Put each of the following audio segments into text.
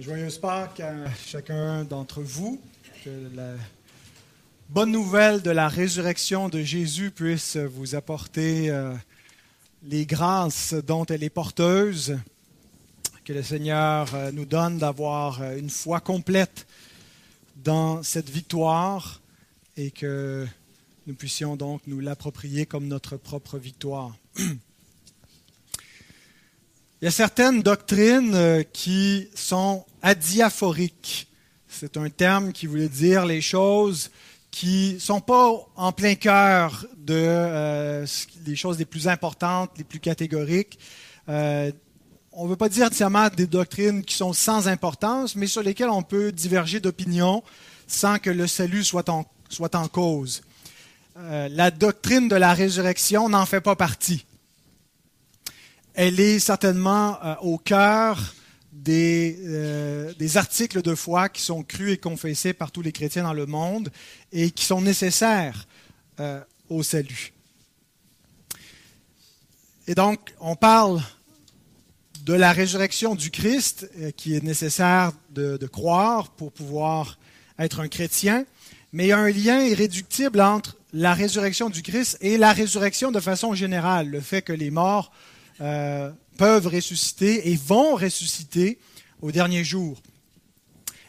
Joyeuse Pâques à chacun d'entre vous. Que la bonne nouvelle de la résurrection de Jésus puisse vous apporter euh, les grâces dont elle est porteuse. Que le Seigneur euh, nous donne d'avoir euh, une foi complète dans cette victoire et que nous puissions donc nous l'approprier comme notre propre victoire. Il y a certaines doctrines euh, qui sont adiaphoriques. C'est un terme qui voulait dire les choses qui ne sont pas en plein cœur de euh, les choses les plus importantes, les plus catégoriques. Euh, on ne veut pas dire nécessairement des doctrines qui sont sans importance, mais sur lesquelles on peut diverger d'opinion sans que le salut soit en, soit en cause. la doctrine de la résurrection n'en fait pas partie elle est certainement euh, au cœur euh, des, articles de foi qui sont crus et confessés par tous les chrétiens dans le monde et qui sont nécessaires euh, au salut. Et donc, on parle de la résurrection du Christ qui est nécessaire de, de, croire pour pouvoir être un chrétien, mais il y a un lien irréductible entre la résurrection du Christ et la résurrection de façon générale, le fait que les morts euh, peuvent ressusciter et vont ressusciter au dernier jour.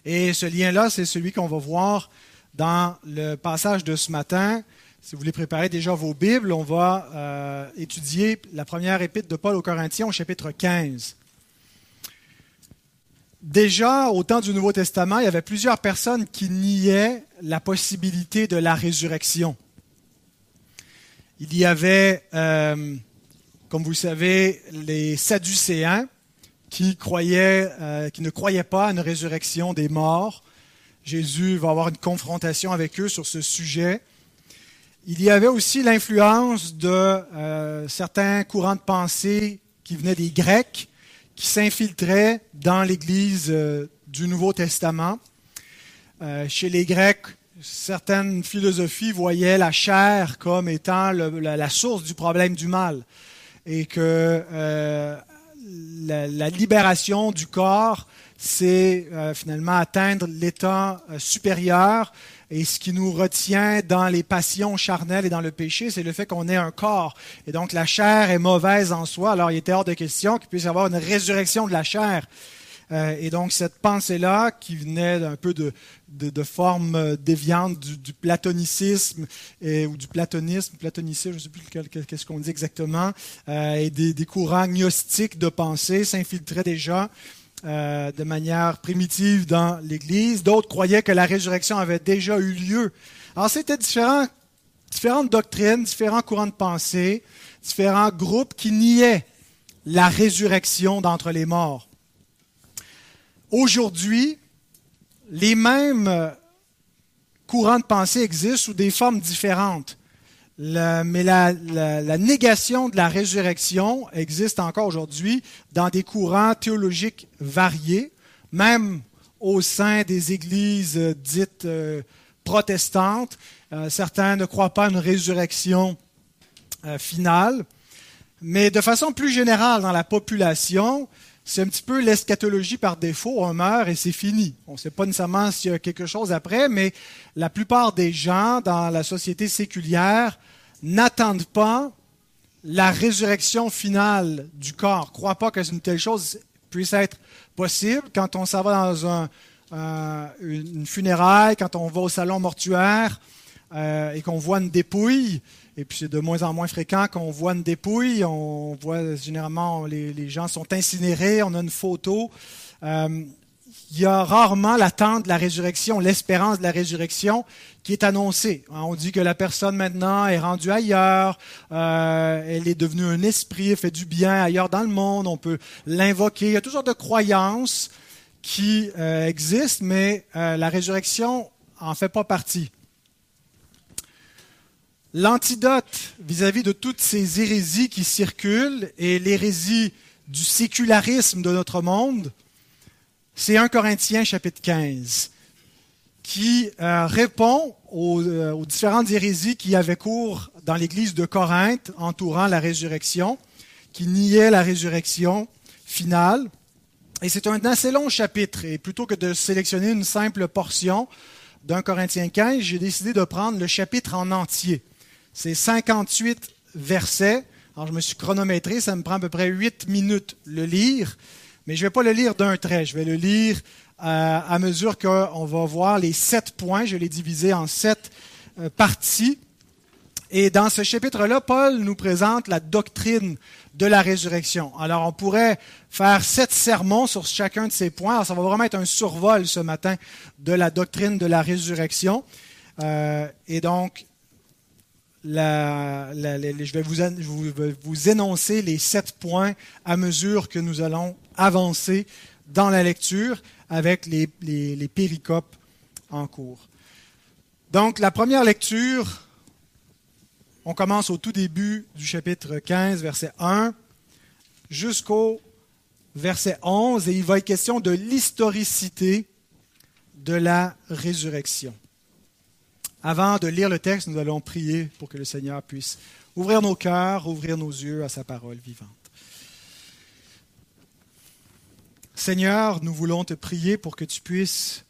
Et ce lien-là, c'est celui qu'on va voir dans le passage de ce matin. Si vous voulez préparer déjà vos Bibles, on va euh, étudier la première épître de Paul aux Corinthiens au chapitre 15. Déjà, au temps du Nouveau Testament, il y avait plusieurs personnes qui niaient la possibilité de la résurrection. Il y avait euh, comme vous le savez, les Sadducéens qui, croyaient, euh, qui ne croyaient pas à une résurrection des morts. Jésus va avoir une confrontation avec eux sur ce sujet. Il y avait aussi l'influence de euh, certains courants de pensée qui venaient des Grecs, qui s'infiltraient dans l'Église euh, du Nouveau Testament. chez les Grecs, certaines philosophies voyaient la chair comme étant la, source du problème du mal et que euh, la, libération du corps, c'est euh, finalement atteindre l'état euh, supérieur. Et ce qui nous retient dans les passions charnelles et dans le péché, c'est le fait qu'on ait un corps. Et donc la chair est mauvaise en soi. Alors il était hors de question qu'il puisse y avoir une résurrection de la chair. Euh, et donc cette pensée-là, qui venait un peu de, de, forme déviante du, platonicisme ou du platonisme, platoniciste, je ne sais plus qu'est-ce qu'on dit exactement, euh, et des, courants gnostiques de pensée s'infiltraient déjà. Euh, de manière primitive dans l'Église. D'autres croyaient que la résurrection avait déjà eu lieu. Alors c'était différent, différentes doctrines, différents courants de pensée, différents groupes qui niaient la résurrection d'entre les morts. Aujourd'hui, les mêmes courants de pensée existent sous des formes différentes. mais la, négation de la résurrection existe encore aujourd'hui dans des courants théologiques variés, même au sein des églises dites euh, protestantes. Euh, certains ne croient pas à une résurrection euh, finale. Mais de façon plus générale dans la population, c'est un petit peu l'eschatologie par défaut. On meurt et c'est fini. On ne sait pas nécessairement s'il y a quelque chose après, mais la plupart des gens dans la société séculière n'attendent pas la résurrection finale du corps, ne croient pas que une telle chose puisse être possible. Quand on s'en va dans un, une funéraille, quand on va au salon mortuaire euh, et qu'on voit une dépouille, et puis c'est de moins en moins fréquent qu'on voit une dépouille. On voit généralement les, gens sont incinérés. On a une photo. Euh, il y a rarement l'attente de la résurrection, l'espérance de la résurrection qui est annoncée. On dit que la personne maintenant est rendue ailleurs, euh, elle est devenue un esprit, elle fait du bien ailleurs dans le monde, on peut l'invoquer. Il y a toutes sortes de croyances qui euh, existent, mais la résurrection en fait pas partie. L'antidote vis-à-vis de toutes ces hérésies qui circulent et l'hérésie du sécularisme de notre monde, c'est 1 Corinthiens chapitre 15 qui euh, répond euh, aux, différentes hérésies qui avaient cours dans l'église de Corinthe entourant la résurrection, qui niaient la résurrection finale. Et c'est un assez long chapitre. Et plutôt que de sélectionner une simple portion d'un Corinthiens 15, j'ai décidé de prendre le chapitre en entier. C'est 58 versets. Alors je me suis chronométré, ça me prend à peu près 8 minutes le lire. Mais je ne vais pas le lire d'un trait, je vais le lire euh, à mesure qu'on va voir les sept points. Je l'ai divisé en sept euh, parties. Et dans ce chapitre-là, Paul nous présente la doctrine de la résurrection. Alors, on pourrait faire sept sermons sur chacun de ces points. Alors, ça va vraiment être un survol ce matin de la doctrine de la résurrection. Euh, et donc, je vais vous, énoncer les sept points à mesure que nous allons avancer dans la lecture avec les, les péricopes en cours. Donc, la première lecture on commence au tout début du chapitre 15, verset 1, jusqu'au verset 11, et il va être question de l'historicité de la résurrection. Avant de lire le texte, nous allons prier pour que le Seigneur puisse ouvrir nos cœurs, ouvrir nos yeux à sa parole vivante. Seigneur, nous voulons te prier pour que tu puisses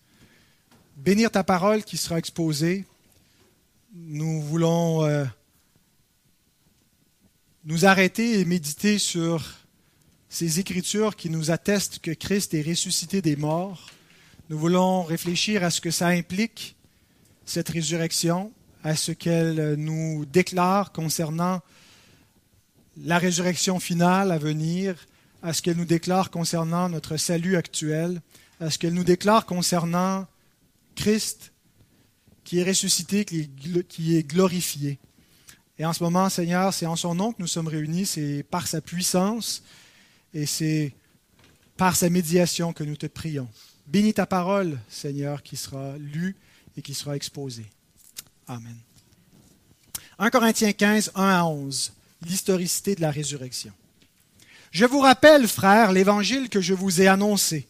bénir ta parole qui sera exposée. Nous voulons euh, nous arrêter et méditer sur ces écritures qui nous attestent que Christ est ressuscité des morts. Nous voulons réfléchir à ce que ça implique, cette résurrection, à ce qu'elle nous déclare concernant la résurrection finale à venir, à ce qu'elle nous déclare concernant notre salut actuel, à ce qu'elle nous déclare concernant Christ qui est ressuscité, qui est glorifié. Et en ce moment, Seigneur, c'est en son nom que nous sommes réunis, c'est par sa puissance et c'est par sa médiation que nous te prions. Bénis ta parole, Seigneur, qui sera lue et qui sera exposée. Amen. 1 Corinthiens 15, 1 à 11, l'historicité de la résurrection. Je vous rappelle, frères, l'évangile que je vous ai annoncé,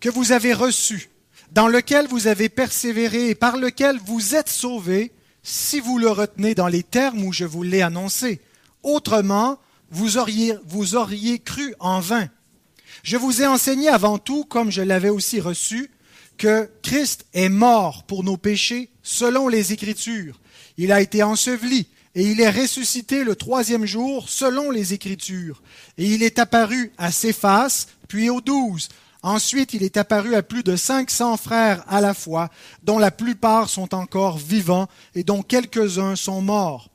que vous avez reçu, dans lequel vous avez persévéré et par lequel vous êtes sauvés, si vous le retenez dans les termes où je vous l'ai annoncé. Autrement, vous auriez, vous auriez cru en vain. Je vous ai enseigné avant tout, comme je l'avais aussi reçu, que Christ est mort pour nos péchés selon les Écritures. Il a été enseveli et il est ressuscité le troisième jour selon les Écritures. Et il est apparu à Céphas, puis aux douze. Ensuite, il est apparu à plus de 500 frères à la fois, dont la plupart sont encore vivants et dont quelques-uns sont morts.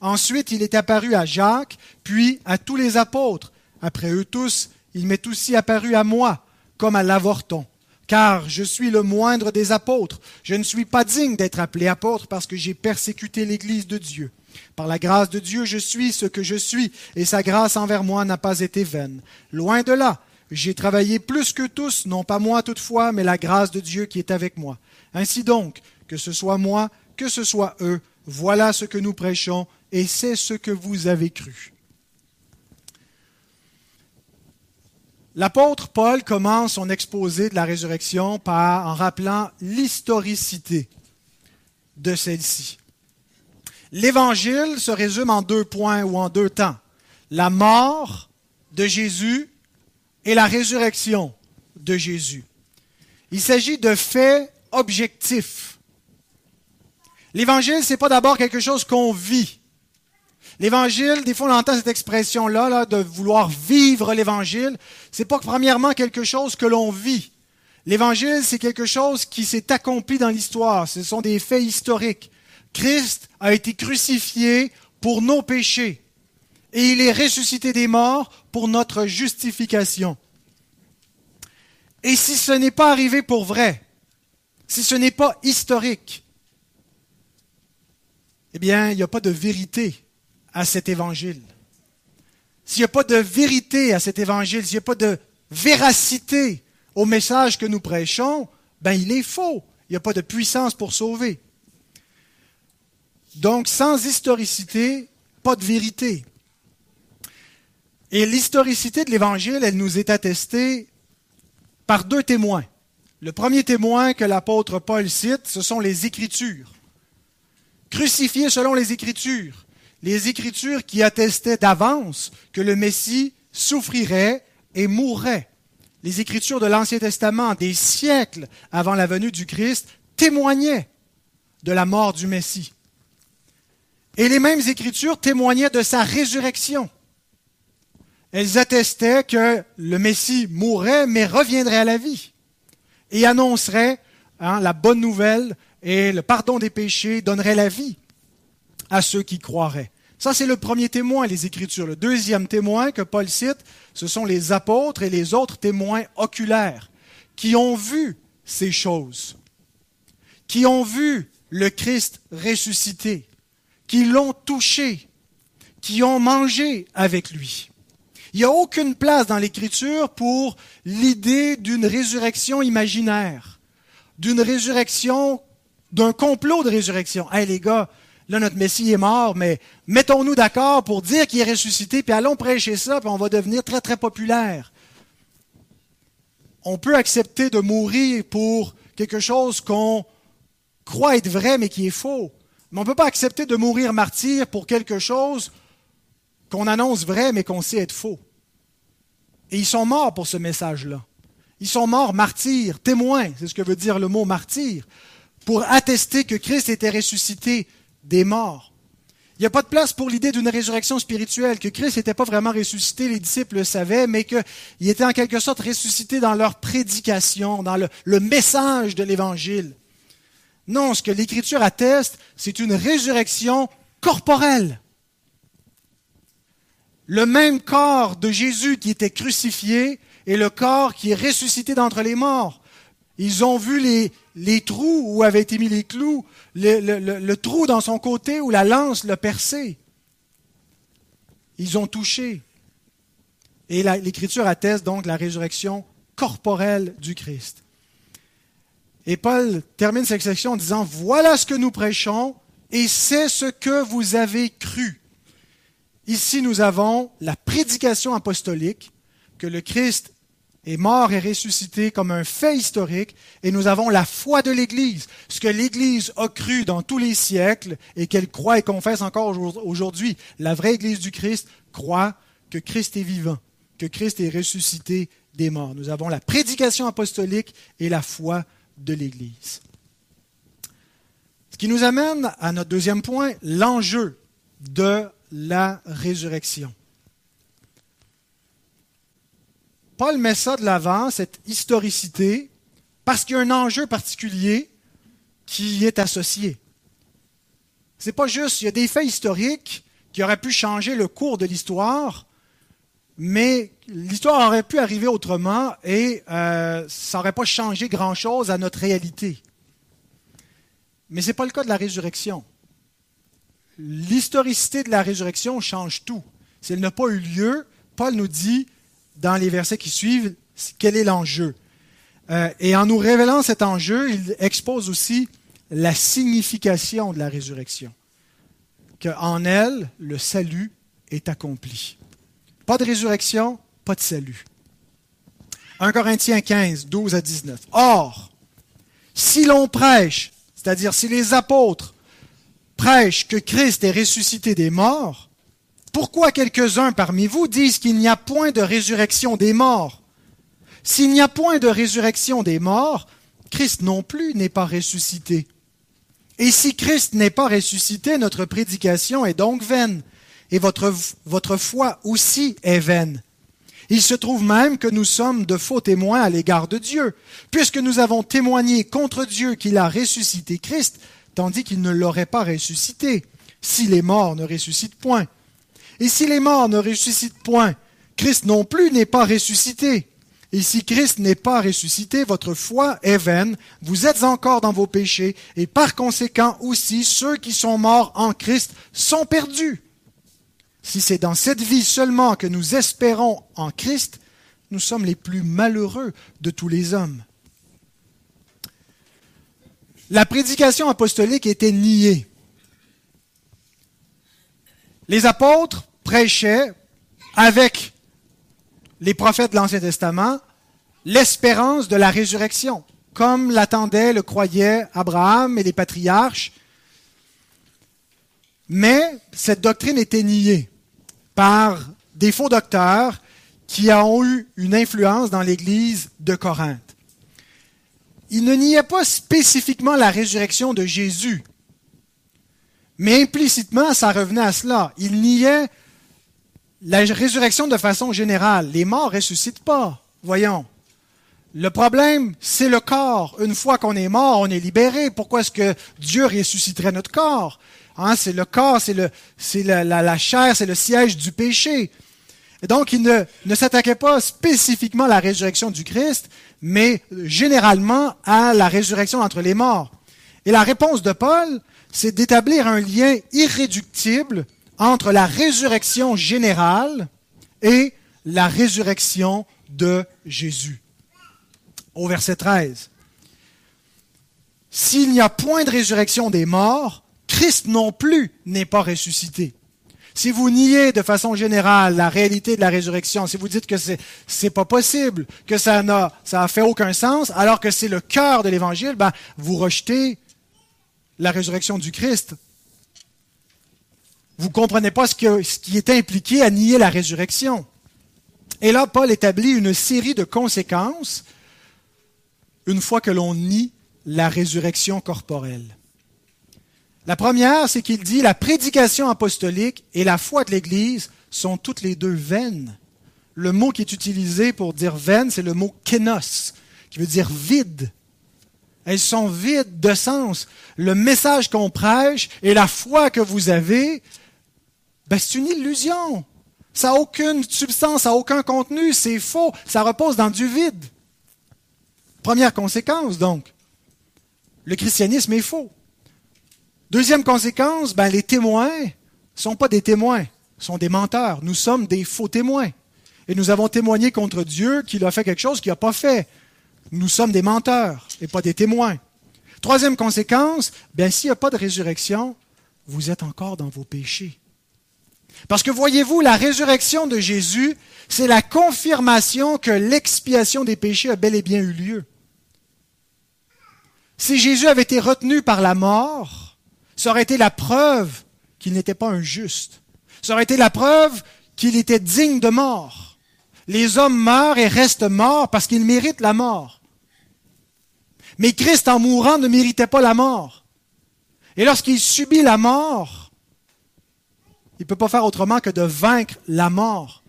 Ensuite, il est apparu à Jacques, puis à tous les apôtres. Après eux tous, il m'est aussi apparu à moi, comme à l'avorton. Car je suis le moindre des apôtres. Je ne suis pas digne d'être appelé apôtre parce que j'ai persécuté l'Église de Dieu. Par la grâce de Dieu, je suis ce que je suis, et sa grâce envers moi n'a pas été vaine. Loin de là, j'ai travaillé plus que tous, non pas moi toutefois, mais la grâce de Dieu qui est avec moi. Ainsi donc, que ce soit moi, que ce soit eux, voilà ce que nous prêchons, et c'est ce que vous avez cru. L'apôtre Paul commence son exposé de la résurrection par, en rappelant l'historicité de celle-ci. L'évangile se résume en deux points ou en deux temps. La mort de Jésus et la résurrection de Jésus. Il s'agit de faits objectifs. L'évangile, ce n'est pas d'abord quelque chose qu'on vit. L'évangile, des fois on entend cette expression-là, là, de vouloir vivre l'évangile. C'est pas premièrement quelque chose que l'on vit. L'évangile, c'est quelque chose qui s'est accompli dans l'histoire. Ce sont des faits historiques. Christ a été crucifié pour nos péchés et il est ressuscité des morts pour notre justification. Et si ce n'est pas arrivé pour vrai, si ce n'est pas historique, eh bien, il n'y a pas de vérité à cet évangile. S'il n'y a pas de vérité à cet évangile, s'il n'y a pas de véracité au message que nous prêchons, ben il est faux. Il n'y a pas de puissance pour sauver. Donc, sans historicité, pas de vérité. Et l'historicité de l'Évangile, elle nous est attestée par deux témoins. Le premier témoin que l'apôtre Paul cite, ce sont les Écritures. Crucifié selon les Écritures. Les Écritures qui attestaient d'avance que le Messie souffrirait et mourrait. les Écritures de l'Ancien Testament, des siècles avant la venue du Christ, témoignaient de la mort du Messie. Et les mêmes Écritures témoignaient de sa résurrection. Elles attestaient que le Messie mourrait, mais reviendrait à la vie et annoncerait hein, la bonne nouvelle et le pardon des péchés, donnerait la vie à ceux qui croiraient. Ça, c'est le premier témoin, les Écritures. Le deuxième témoin que Paul cite, ce sont les apôtres et les autres témoins oculaires qui ont vu ces choses, qui ont vu le Christ ressuscité, qui l'ont touché, qui ont mangé avec lui. Il n'y a aucune place dans l'Écriture pour l'idée d'une résurrection imaginaire, d'une résurrection, d'un complot de résurrection. Hé les gars, là notre Messie est mort, mais mettons-nous d'accord pour dire qu'il est ressuscité, puis allons prêcher ça, puis on va devenir très très populaire. On peut accepter de mourir pour quelque chose qu'on croit être vrai, mais qui est faux. Mais on ne peut pas accepter de mourir martyr pour quelque chose qu'on annonce vrai, mais qu'on sait être faux. Et ils sont morts pour ce message-là. Ils sont morts martyrs, témoins, c'est ce que veut dire le mot martyr, pour attester que Christ était ressuscité des morts. Il n'y a pas de place pour l'idée d'une résurrection spirituelle, que Christ n'était pas vraiment ressuscité, les disciples le savaient, mais qu'il était en quelque sorte ressuscité dans leur prédication, dans le, message de l'Évangile. Non, ce que l'Écriture atteste, c'est une résurrection corporelle. Le même corps de Jésus qui était crucifié et le corps qui est ressuscité d'entre les morts. Ils ont vu les, les trous où avaient été mis les clous, le, le trou dans son côté où la lance l'a percé. Ils ont touché. Et l'Écriture atteste donc la résurrection corporelle du Christ. Et Paul termine cette section en disant, voilà ce que nous prêchons et c'est ce que vous avez cru. Ici, nous avons la prédication apostolique, que le Christ est mort et ressuscité comme un fait historique, et nous avons la foi de l'Église, ce que l'Église a cru dans tous les siècles et qu'elle croit et confesse encore aujourd'hui. La vraie Église du Christ croit que Christ est vivant, que Christ est ressuscité des morts. Nous avons la prédication apostolique et la foi de l'Église. Ce qui nous amène à notre deuxième point, l'enjeu de la résurrection. Paul met ça de l'avant, cette historicité, parce qu'il y a un enjeu particulier qui y est associé. C'est pas juste, il y a des faits historiques qui auraient pu changer le cours de l'histoire, mais l'histoire aurait pu arriver autrement et euh, ça n'aurait pas changé grand-chose à notre réalité. Mais ce n'est pas le cas de la résurrection. L'historicité de la résurrection change tout. Si elle n'a pas eu lieu, Paul nous dit dans les versets qui suivent quel est l'enjeu. Euh, et en nous révélant cet enjeu, il expose aussi la signification de la résurrection. Qu'en elle, le salut est accompli. Pas de résurrection, pas de salut. 1 Corinthiens 15, 12 à 19. Or, si l'on prêche, c'est-à-dire si les apôtres prêchent que Christ est ressuscité des morts, pourquoi quelques-uns parmi vous disent qu'il n'y a point de résurrection des morts? S'il n'y a point de résurrection des morts, Christ non plus n'est pas ressuscité. Et si Christ n'est pas ressuscité, notre prédication est donc vaine, et votre, foi aussi est vaine. Il se trouve même que nous sommes de faux témoins à l'égard de Dieu, puisque nous avons témoigné contre Dieu qu'il a ressuscité Christ, tandis qu'il ne l'aurait pas ressuscité, si les morts ne ressuscitent point. Et si les morts ne ressuscitent point, Christ non plus n'est pas ressuscité. Et si Christ n'est pas ressuscité, votre foi est vaine, vous êtes encore dans vos péchés, et par conséquent aussi ceux qui sont morts en Christ sont perdus. Si c'est dans cette vie seulement que nous espérons en Christ, nous sommes les plus malheureux de tous les hommes. La prédication apostolique était niée. Les apôtres prêchaient avec les prophètes de l'Ancien Testament l'espérance de la résurrection, comme l'attendaient, le croyaient Abraham et les patriarches. Mais cette doctrine était niée par des faux docteurs qui ont eu une influence dans l'Église de Corinthe. Il ne niait pas spécifiquement la résurrection de Jésus, mais implicitement, ça revenait à cela. Il niait la résurrection de façon générale. Les morts ressuscitent pas. Voyons. Le problème, c'est le corps. Une fois qu'on est mort, on est libéré. Pourquoi est-ce que Dieu ressusciterait notre corps? Hein, C'est le corps, c'est la, chair, c'est le siège du péché. Et donc, il ne, ne s'attaquait pas spécifiquement à la résurrection du Christ, mais généralement à la résurrection entre les morts. Et la réponse de Paul, c'est d'établir un lien irréductible entre la résurrection générale et la résurrection de Jésus. Au verset 13. S'il n'y a point de résurrection des morts, Christ non plus n'est pas ressuscité. Si vous niez de façon générale la réalité de la résurrection, si vous dites que c'est c'est pas possible, que ça n'a ça a fait aucun sens, alors que c'est le cœur de l'évangile, ben vous rejetez la résurrection du Christ. Vous ne comprenez pas ce, qui est impliqué à nier la résurrection. Et là, Paul établit une série de conséquences une fois que l'on nie la résurrection corporelle. La première, c'est qu'il dit la prédication apostolique et la foi de l'Église sont toutes les deux vaines. Le mot qui est utilisé pour dire vaine, c'est le mot kénos, qui veut dire vide. Elles sont vides de sens. Le message qu'on prêche et la foi que vous avez, ben, c'est une illusion. Ça n'a aucune substance, ça n'a aucun contenu, c'est faux, ça repose dans du vide. Première conséquence, donc. Le christianisme est faux. Deuxième conséquence, ben, les témoins ne sont pas des témoins, sont des menteurs. Nous sommes des faux témoins. Et nous avons témoigné contre Dieu qu'il a fait quelque chose qu'il n'a pas fait. Nous sommes des menteurs et pas des témoins. Troisième conséquence, bien, s'il n'y a pas de résurrection, vous êtes encore dans vos péchés. Parce que voyez-vous, la résurrection de Jésus, c'est la confirmation que l'expiation des péchés a bel et bien eu lieu. Si Jésus avait été retenu par la mort, ça aurait été la preuve qu'il n'était pas un juste. Ça aurait été la preuve qu'il était digne de mort. Les hommes meurent et restent morts parce qu'ils méritent la mort. Mais Christ, en mourant, ne méritait pas la mort. Et lorsqu'il subit la mort, il ne peut pas faire autrement que de vaincre la mort.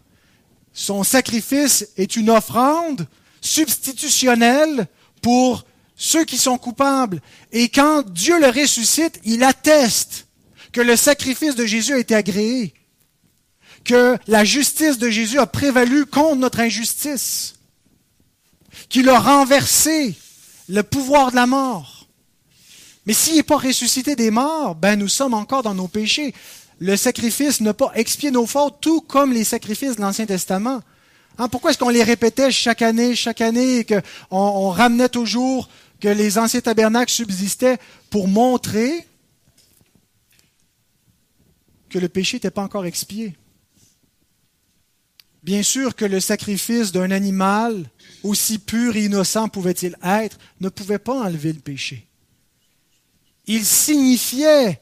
Son sacrifice est une offrande substitutionnelle pour ceux qui sont coupables. Et quand Dieu le ressuscite, il atteste que le sacrifice de Jésus a été agréé, que la justice de Jésus a prévalu contre notre injustice, qu'il a renversé le pouvoir de la mort. Mais s'il n'est pas ressuscité des morts, ben nous sommes encore dans nos péchés. Le sacrifice n'a pas expié nos fautes, tout comme les sacrifices de l'Ancien Testament. Hein, pourquoi est-ce qu'on les répétait chaque année, chaque année, et qu'on on ramenait toujours que les anciens tabernacles subsistaient pour montrer que le péché n'était pas encore expié? Bien sûr que le sacrifice d'un animal, aussi pur et innocent pouvait-il être, ne pouvait pas enlever le péché. Il signifiait,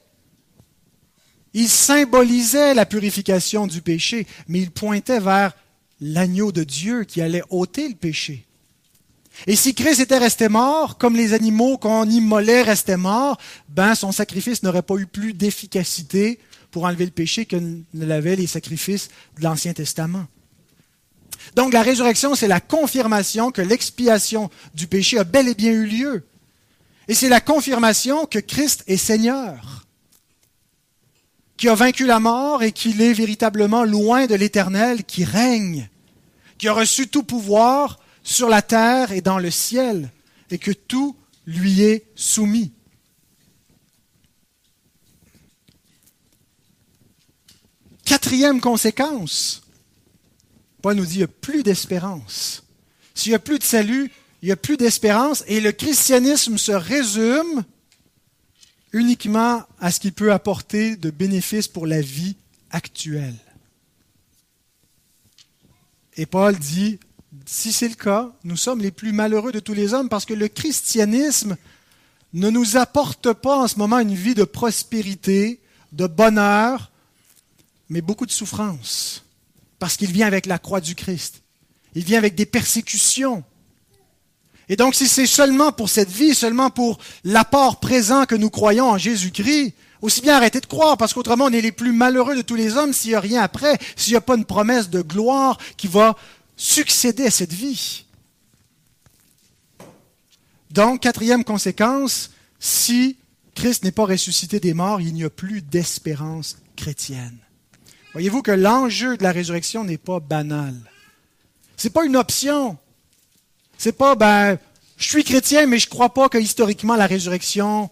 il symbolisait la purification du péché, mais il pointait vers l'agneau de Dieu qui allait ôter le péché. Et si Christ était resté mort, comme les animaux qu'on immolait restaient morts, ben son sacrifice n'aurait pas eu plus d'efficacité pour enlever le péché que ne l'avaient les sacrifices de l'Ancien Testament. Donc la résurrection, c'est la confirmation que l'expiation du péché a bel et bien eu lieu. Et c'est la confirmation que Christ est Seigneur, qui a vaincu la mort et qu'il est véritablement loin de l'Éternel, qui règne, qui a reçu tout pouvoir sur la terre et dans le ciel, et que tout lui est soumis. Quatrième conséquence, Paul nous dit qu'il n'y a plus d'espérance. S'il n'y a plus de salut, il n'y a plus d'espérance et le christianisme se résume uniquement à ce qu'il peut apporter de bénéfices pour la vie actuelle. Et Paul dit, si c'est le cas, nous sommes les plus malheureux de tous les hommes parce que le christianisme ne nous apporte pas en ce moment une vie de prospérité, de bonheur, mais beaucoup de souffrance parce qu'il vient avec la croix du Christ. il vient avec des persécutions. Et donc, si c'est seulement pour cette vie, seulement pour l'apport présent que nous croyons en Jésus-Christ, aussi bien arrêter de croire, parce qu'autrement, on est les plus malheureux de tous les hommes s'il n'y a rien après, s'il n'y a pas une promesse de gloire qui va succéder à cette vie. Donc, quatrième conséquence, si Christ n'est pas ressuscité des morts, il n'y a plus d'espérance chrétienne. Voyez-vous que l'enjeu de la résurrection n'est pas banal. C'est pas une option. C'est pas, ben, je suis chrétien, mais je crois pas que historiquement la résurrection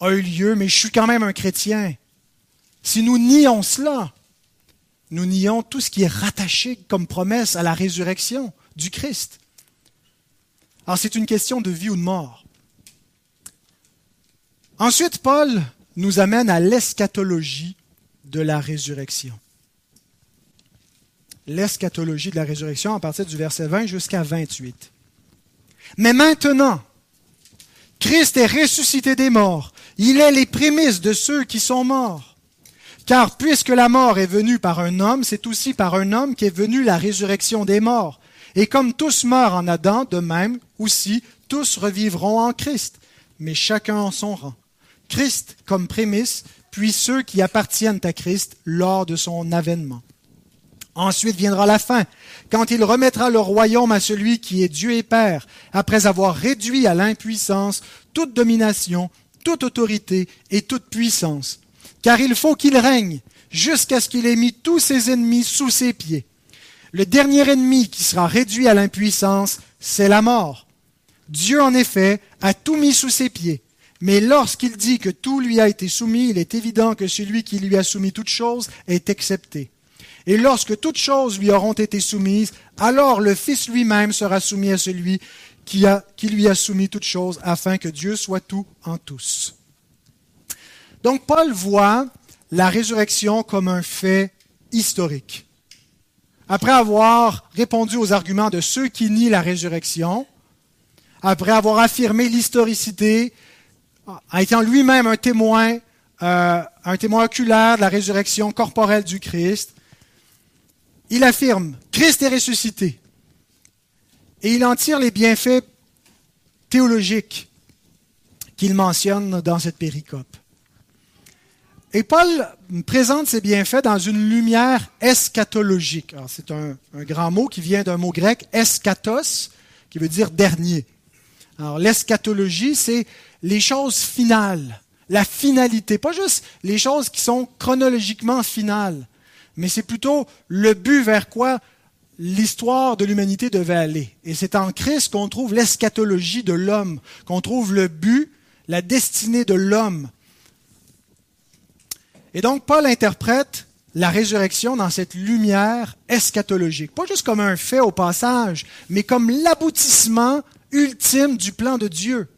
a eu lieu, mais je suis quand même un chrétien. Si nous nions cela, nous nions tout ce qui est rattaché comme promesse à la résurrection du Christ. Alors c'est une question de vie ou de mort. Ensuite, Paul nous amène à l'eschatologie de la résurrection. L'eschatologie de la résurrection à partir du verset 20 jusqu'à 28. Mais maintenant, Christ est ressuscité des morts. Il est les prémices de ceux qui sont morts. Car puisque la mort est venue par un homme, c'est aussi par un homme qu'est venue la résurrection des morts. Et comme tous meurent en Adam, de même aussi tous revivront en Christ, mais chacun en son rang. Christ comme prémisse, puis ceux qui appartiennent à Christ lors de son avènement. Ensuite viendra la fin, quand il remettra le royaume à celui qui est Dieu et Père, après avoir réduit à l'impuissance toute domination, toute autorité et toute puissance. Car il faut qu'il règne jusqu'à ce qu'il ait mis tous ses ennemis sous ses pieds. Le dernier ennemi qui sera réduit à l'impuissance, c'est la mort. Dieu, en effet, a tout mis sous ses pieds. Mais lorsqu'il dit que tout lui a été soumis, il est évident que celui qui lui a soumis toute chose est accepté. Et lorsque toutes choses lui auront été soumises, alors le Fils lui-même sera soumis à celui qui, a, qui lui a soumis toutes choses, afin que Dieu soit tout en tous. Donc Paul voit la résurrection comme un fait historique. Après avoir répondu aux arguments de ceux qui nient la résurrection, après avoir affirmé l'historicité, en étant lui-même un témoin, euh, un témoin oculaire de la résurrection corporelle du Christ, il affirme, Christ est ressuscité. Et il en tire les bienfaits théologiques qu'il mentionne dans cette péricope. Et Paul présente ces bienfaits dans une lumière eschatologique. C'est un, un, grand mot qui vient d'un mot grec, eschatos, qui veut dire dernier. Alors, l'eschatologie, c'est les choses finales, la finalité, pas juste les choses qui sont chronologiquement finales, mais c'est plutôt le but vers quoi l'histoire de l'humanité devait aller. Et c'est en Christ qu'on trouve l'eschatologie de l'homme, qu'on trouve le but, la destinée de l'homme. Et donc Paul interprète la résurrection dans cette lumière eschatologique, pas juste comme un fait au passage, mais comme l'aboutissement ultime du plan de Dieu.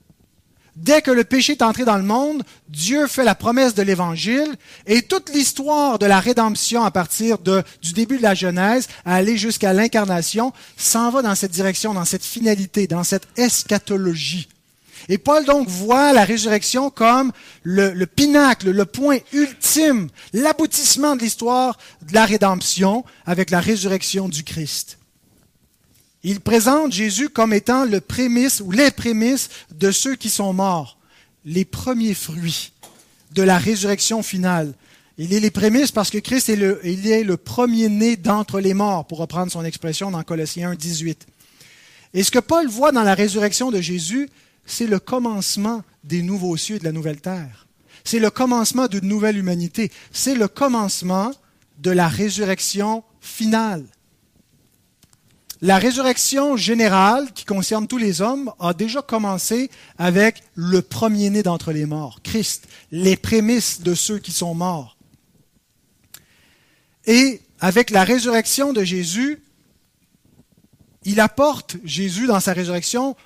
Dès que le péché est entré dans le monde, Dieu fait la promesse de l'Évangile et toute l'histoire de la rédemption à partir du début de la Genèse à aller jusqu'à l'incarnation s'en va dans cette direction, dans cette finalité, dans cette eschatologie. Et Paul donc voit la résurrection comme le, le pinacle, le point ultime, l'aboutissement de l'histoire de la rédemption avec la résurrection du Christ. Il présente Jésus comme étant le prémisse ou les prémices de ceux qui sont morts, les premiers fruits de la résurrection finale. Il est les prémices parce que Christ est le, il est le premier-né d'entre les morts, pour reprendre son expression dans Colossiens 1, 18. Et ce que Paul voit dans la résurrection de Jésus, c'est le commencement des nouveaux cieux de la nouvelle terre. C'est le commencement d'une nouvelle humanité. C'est le commencement de la résurrection finale. La résurrection générale qui concerne tous les hommes a déjà commencé avec le premier-né d'entre les morts, Christ, les prémices de ceux qui sont morts. Et avec la résurrection de Jésus, il apporte, Jésus, dans sa résurrection,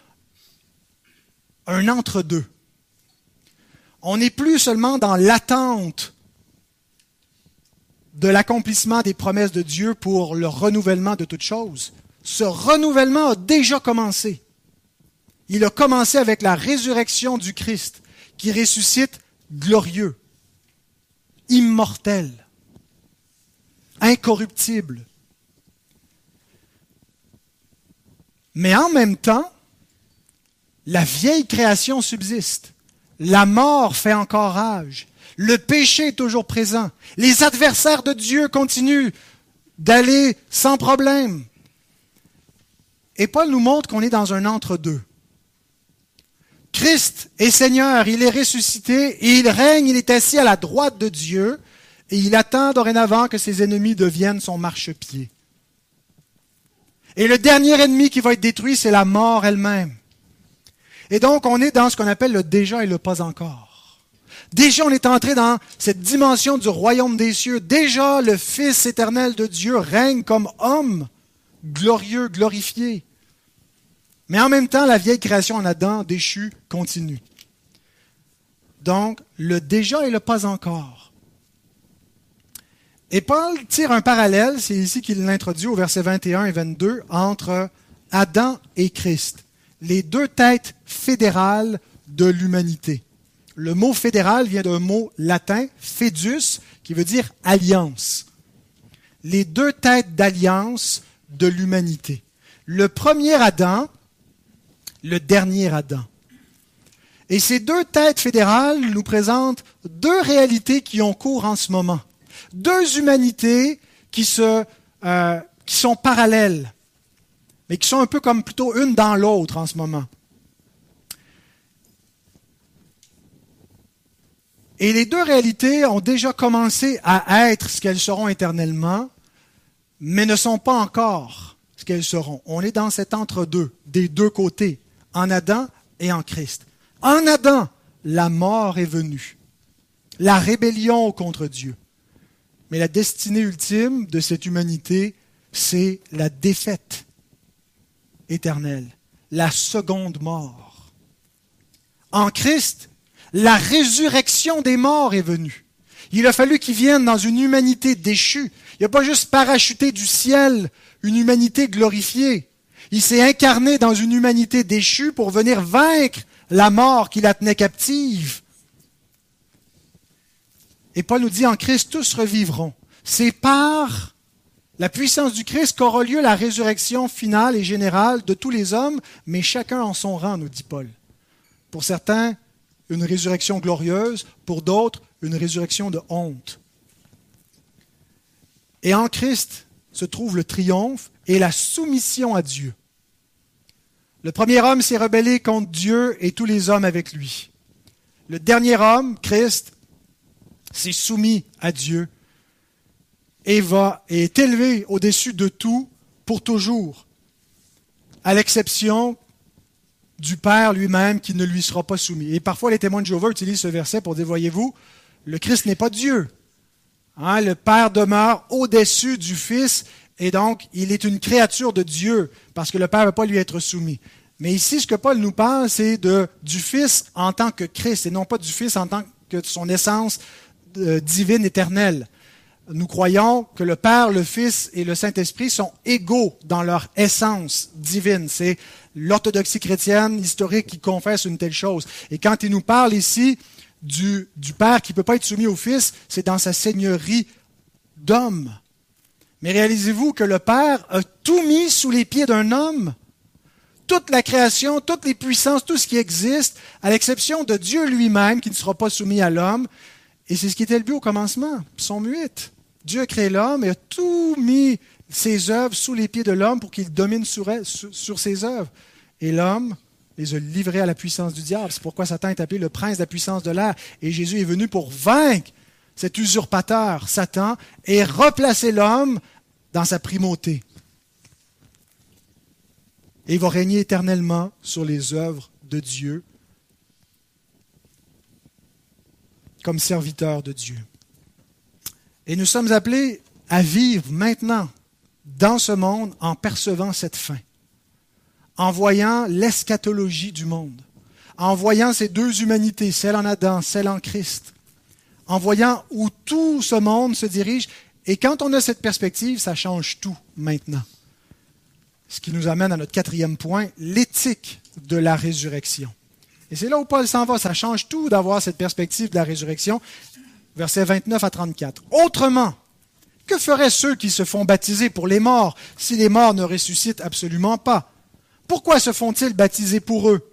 un entre-deux. On n'est plus seulement dans l'attente de l'accomplissement des promesses de Dieu pour le renouvellement de toutes choses ce renouvellement a déjà commencé. Il a commencé avec la résurrection du Christ, qui ressuscite glorieux, immortel, incorruptible. Mais en même temps, la vieille création subsiste. La mort fait encore rage. Le péché est toujours présent. Les adversaires de Dieu continuent d'aller sans problème. Et Paul nous montre qu'on est dans un entre-deux. Christ est Seigneur, il est ressuscité il règne, il est assis à la droite de Dieu et il attend dorénavant que ses ennemis deviennent son marchepied. Et le dernier ennemi qui va être détruit, c'est la mort elle-même. Et donc, on est dans ce qu'on appelle le déjà et le pas encore. Déjà, on est entré dans cette dimension du royaume des cieux. Déjà, le Fils éternel de Dieu règne comme homme, glorieux, glorifié. Mais en même temps, la vieille création en Adam, déchue, continue. Donc, le déjà et le pas encore. Et Paul tire un parallèle, c'est ici qu'il l'introduit au verset 21 et 22, entre Adam et Christ, les deux têtes fédérales de l'humanité. Le mot fédéral vient d'un mot latin, fedus, qui veut dire alliance. Les deux têtes d'alliance de l'humanité. Le premier Adam, le dernier Adam. Et ces deux têtes fédérales nous présentent deux réalités qui ont cours en ce moment. Deux humanités qui, se, euh, qui sont parallèles, mais qui sont un peu comme plutôt une dans l'autre en ce moment. Et les deux réalités ont déjà commencé à être ce qu'elles seront éternellement, mais ne sont pas encore ce qu'elles seront. On est dans cet entre-deux, des deux côtés en Adam et en Christ. En Adam, la mort est venue, la rébellion contre Dieu. Mais la destinée ultime de cette humanité, c'est la défaite éternelle, la seconde mort. En Christ, la résurrection des morts est venue. Il a fallu qu'il vienne dans une humanité déchue. Il n'a pas juste parachuté du ciel une humanité glorifiée. Il s'est incarné dans une humanité déchue pour venir vaincre la mort qui la tenait captive. Et Paul nous dit en Christ, tous revivront. C'est par la puissance du Christ qu'aura lieu la résurrection finale et générale de tous les hommes, mais chacun en son rang, nous dit Paul. Pour certains, une résurrection glorieuse, pour d'autres, une résurrection de honte. Et en Christ se trouve le triomphe et la soumission à Dieu. Le premier homme s'est rebellé contre Dieu et tous les hommes avec lui. Le dernier homme, Christ, s'est soumis à Dieu et est élevé au-dessus de tout pour toujours, à l'exception du Père lui-même qui ne lui sera pas soumis. Et parfois les témoins de Jéhovah utilisent ce verset pour dire, voyez-vous, le Christ n'est pas Dieu. Hein, le Père demeure au-dessus du Fils et donc, il est une créature de Dieu, parce que le Père ne va pas lui être soumis. Mais ici, ce que Paul nous parle, c'est du Fils en tant que Christ, et non pas du Fils en tant que son essence euh, divine éternelle. Nous croyons que le Père, le Fils et le Saint-Esprit sont égaux dans leur essence divine. C'est l'orthodoxie chrétienne historique qui confesse une telle chose. Et quand il nous parle ici du, Père qui ne peut pas être soumis au Fils, c'est dans sa seigneurie d'homme. Mais réalisez-vous que le Père a tout mis sous les pieds d'un homme. Toute la création, toutes les puissances, tout ce qui existe, à l'exception de Dieu lui-même qui ne sera pas soumis à l'homme. Et c'est ce qui était le but au commencement. Son 8. Dieu a créé l'homme et a tout mis ses œuvres sous les pieds de l'homme pour qu'il domine sur, sur ses œuvres. Et l'homme les a livrés à la puissance du diable. C'est pourquoi Satan est appelé le prince de la puissance de l'air. Et Jésus est venu pour vaincre cet usurpateur, Satan, et replacer l'homme dans sa primauté. Et il va régner éternellement sur les œuvres de Dieu comme serviteur de Dieu. Et nous sommes appelés à vivre maintenant dans ce monde en percevant cette fin, en voyant l'eschatologie du monde, en voyant ces deux humanités, celle en Adam, celle en Christ, en voyant où tout ce monde se dirige. Et quand on a cette perspective, ça change tout maintenant. Ce qui nous amène à notre quatrième point, l'éthique de la résurrection. Et c'est là où Paul s'en va. Ça change tout d'avoir cette perspective de la résurrection. Versets 29 à 34. Autrement, que feraient ceux qui se font baptiser pour les morts si les morts ne ressuscitent absolument pas? Pourquoi se font-ils baptiser pour eux?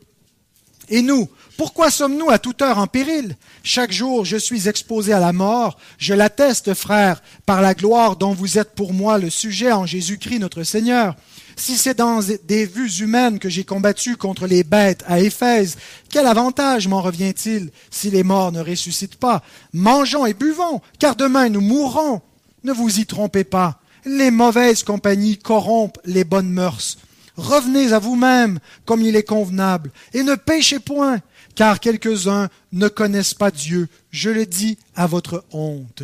Et nous, pourquoi sommes-nous à toute heure en péril? Chaque jour, je suis exposé à la mort. Je l'atteste, frère, par la gloire dont vous êtes pour moi le sujet en Jésus-Christ notre Seigneur. Si c'est dans des vues humaines que j'ai combattu contre les bêtes à Éphèse, quel avantage m'en revient-il si les morts ne ressuscitent pas? Mangeons et buvons, car demain nous mourrons. Ne vous y trompez pas. Les mauvaises compagnies corrompent les bonnes mœurs. Revenez à vous-même comme il est convenable, et ne péchez point, car quelques-uns ne connaissent pas Dieu. Je le dis à votre honte.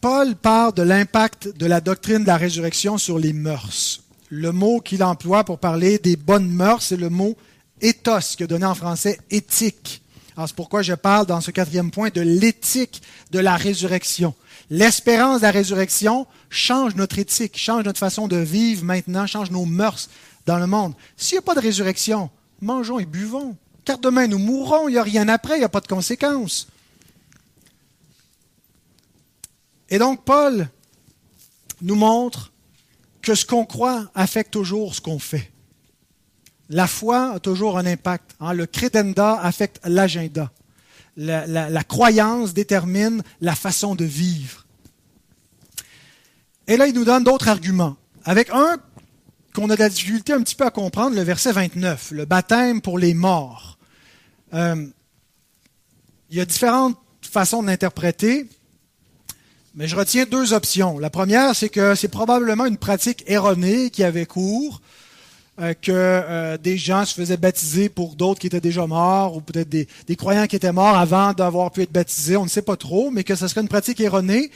Paul parle de l'impact de la doctrine de la résurrection sur les mœurs. Le mot qu'il emploie pour parler des bonnes mœurs, c'est le mot ethos, qui est donné en français éthique. c'est pourquoi je parle dans ce quatrième point de l'éthique de la résurrection. L'espérance de la résurrection change notre éthique, change notre façon de vivre maintenant, change nos mœurs dans le monde. S'il n'y a pas de résurrection, mangeons et buvons. Car demain nous mourrons, il n'y a rien après, il n'y a pas de conséquences. Et donc Paul nous montre que ce qu'on croit affecte toujours ce qu'on fait. La foi a toujours un impact. Hein. Le credenda affecte l'agenda. La, croyance détermine la façon de vivre. Et là, il nous donne d'autres arguments. Avec un qu'on a de la difficulté un petit peu à comprendre, le verset 29, le baptême pour les morts. Euh, il y a différentes façons de l'interpréter. Mais je retiens deux options. La première, c'est que c'est probablement une pratique erronée qui avait cours, euh, que euh, des gens se faisaient baptiser pour d'autres qui étaient déjà morts, ou peut-être des, croyants qui étaient morts avant d'avoir pu être baptisés, on ne sait pas trop, mais que ce serait une pratique erronée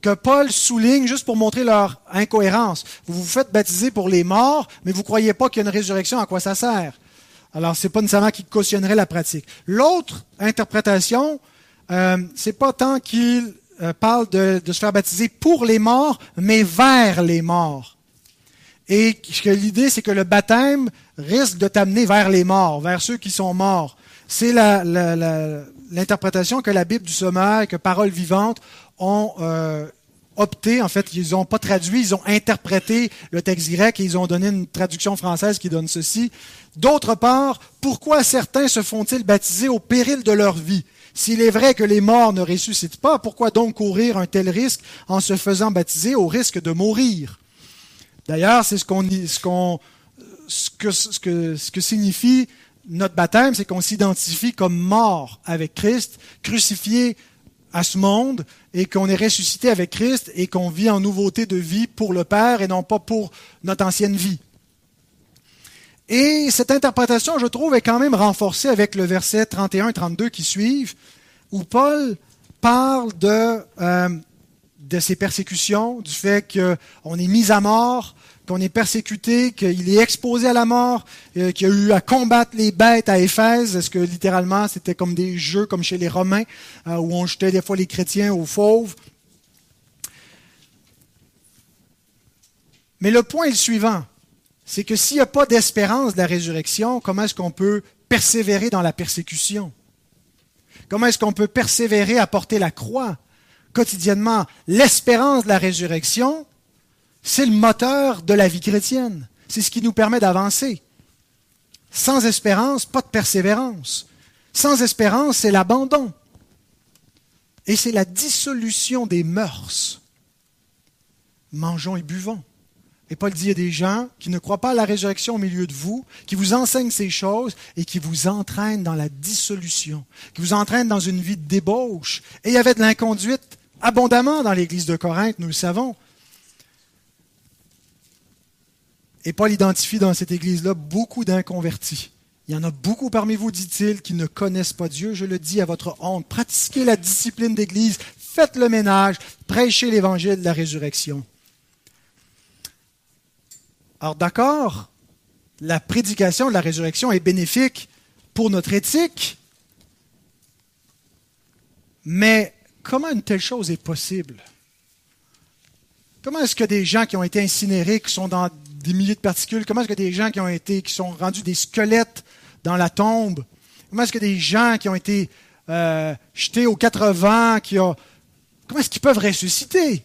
que Paul souligne juste pour montrer leur incohérence. Vous vous faites baptiser pour les morts, mais vous ne croyez pas qu'il y a une résurrection, à quoi ça sert? Alors, ce n'est pas nécessairement qui cautionnerait la pratique. L'autre interprétation, euh, c'est pas tant qu'il euh, parle de, se faire baptiser pour les morts, mais vers les morts. Et l'idée, c'est que le baptême risque de t'amener vers les morts, vers ceux qui sont morts. C'est l'interprétation que la Bible du sommaire et que Paroles vivantes ont euh, opté, en fait, ils n'ont pas traduit, ils ont interprété le texte grec et ils ont donné une traduction française qui donne ceci. D'autre part, pourquoi certains se font-ils baptiser au péril de leur vie? S'il est vrai que les morts ne ressuscitent pas, pourquoi donc courir un tel risque en se faisant baptiser au risque de mourir? D'ailleurs, c'est ce, qu'on, ce, ce, que, ce, que, ce que signifie notre baptême, c'est qu'on s'identifie comme mort avec Christ, crucifié à ce monde, et qu'on est ressuscité avec Christ et qu'on vit en nouveauté de vie pour le Père et non pas pour notre ancienne vie. Et cette interprétation, je trouve, est quand même renforcée avec le verset 31 et 32 qui suivent, où Paul parle de, euh, de ses persécutions, du fait qu'on est mis à mort, qu'on est persécuté, qu'il est exposé à la mort, euh, qu'il a eu à combattre les bêtes à Éphèse. Est-ce que littéralement c'était comme des jeux comme chez les Romains, euh, où on jetait des fois les chrétiens aux fauves? Mais le point est le suivant. C'est que s'il n'y a pas d'espérance de la résurrection, comment est-ce qu'on peut persévérer dans la persécution? Comment est-ce qu'on peut persévérer à porter la croix? Quotidiennement L'espérance de la résurrection, c'est le moteur de la vie chrétienne. C'est ce qui nous permet d'avancer. Sans espérance, pas de persévérance. Sans espérance, c'est l'abandon. Et c'est la dissolution des mœurs. Mangeons et buvons. Et Paul dit, il des gens qui ne croient pas à la résurrection au milieu de vous, qui vous enseignent ces choses et qui vous entraînent dans la dissolution, qui vous entraînent dans une vie de débauche. Et il y avait de l'inconduite abondamment dans l'église de Corinthe, nous le savons. Et Paul identifie dans cette église-là beaucoup d'inconvertis. Il y en a beaucoup parmi vous, dit-il, qui ne connaissent pas Dieu. Je le dis à votre honte. Pratiquez la discipline d'église, faites le ménage, prêchez l'évangile de la résurrection. Alors d'accord, la prédication de la résurrection est bénéfique pour notre éthique, mais comment une telle chose est possible? Comment est-ce que des gens qui ont été incinérés, qui sont dans des milliers de particules, comment est-ce que des gens qui ont été, qui sont rendus des squelettes dans la tombe, comment est-ce que des gens qui ont été euh, jetés aux quatre vents, qui ont, comment est-ce qu'ils peuvent ressusciter?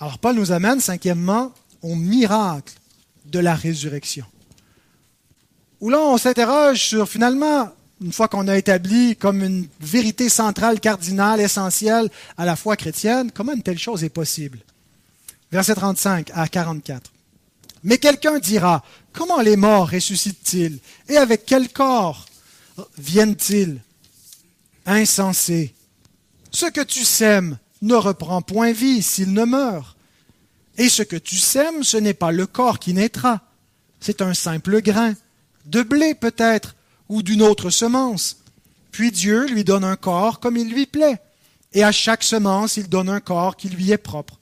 Alors Paul nous amène, cinquièmement, au miracle de la résurrection. Où là, on s'interroge sur finalement, une fois qu'on a établi comme une vérité centrale, cardinale, essentielle à la foi chrétienne, comment une telle chose est possible? Verset 35 à 44. Mais quelqu'un dira, comment les morts ressuscitent-ils? Et avec quel corps viennent-ils? Insensé. Ce que tu sèmes ne reprend point vie s'il ne meurt. Et ce que tu sèmes, ce n'est pas le corps qui naîtra, c'est un simple grain, de blé peut-être, ou d'une autre semence. Puis Dieu lui donne un corps comme il lui plaît, et à chaque semence il donne un corps qui lui est propre.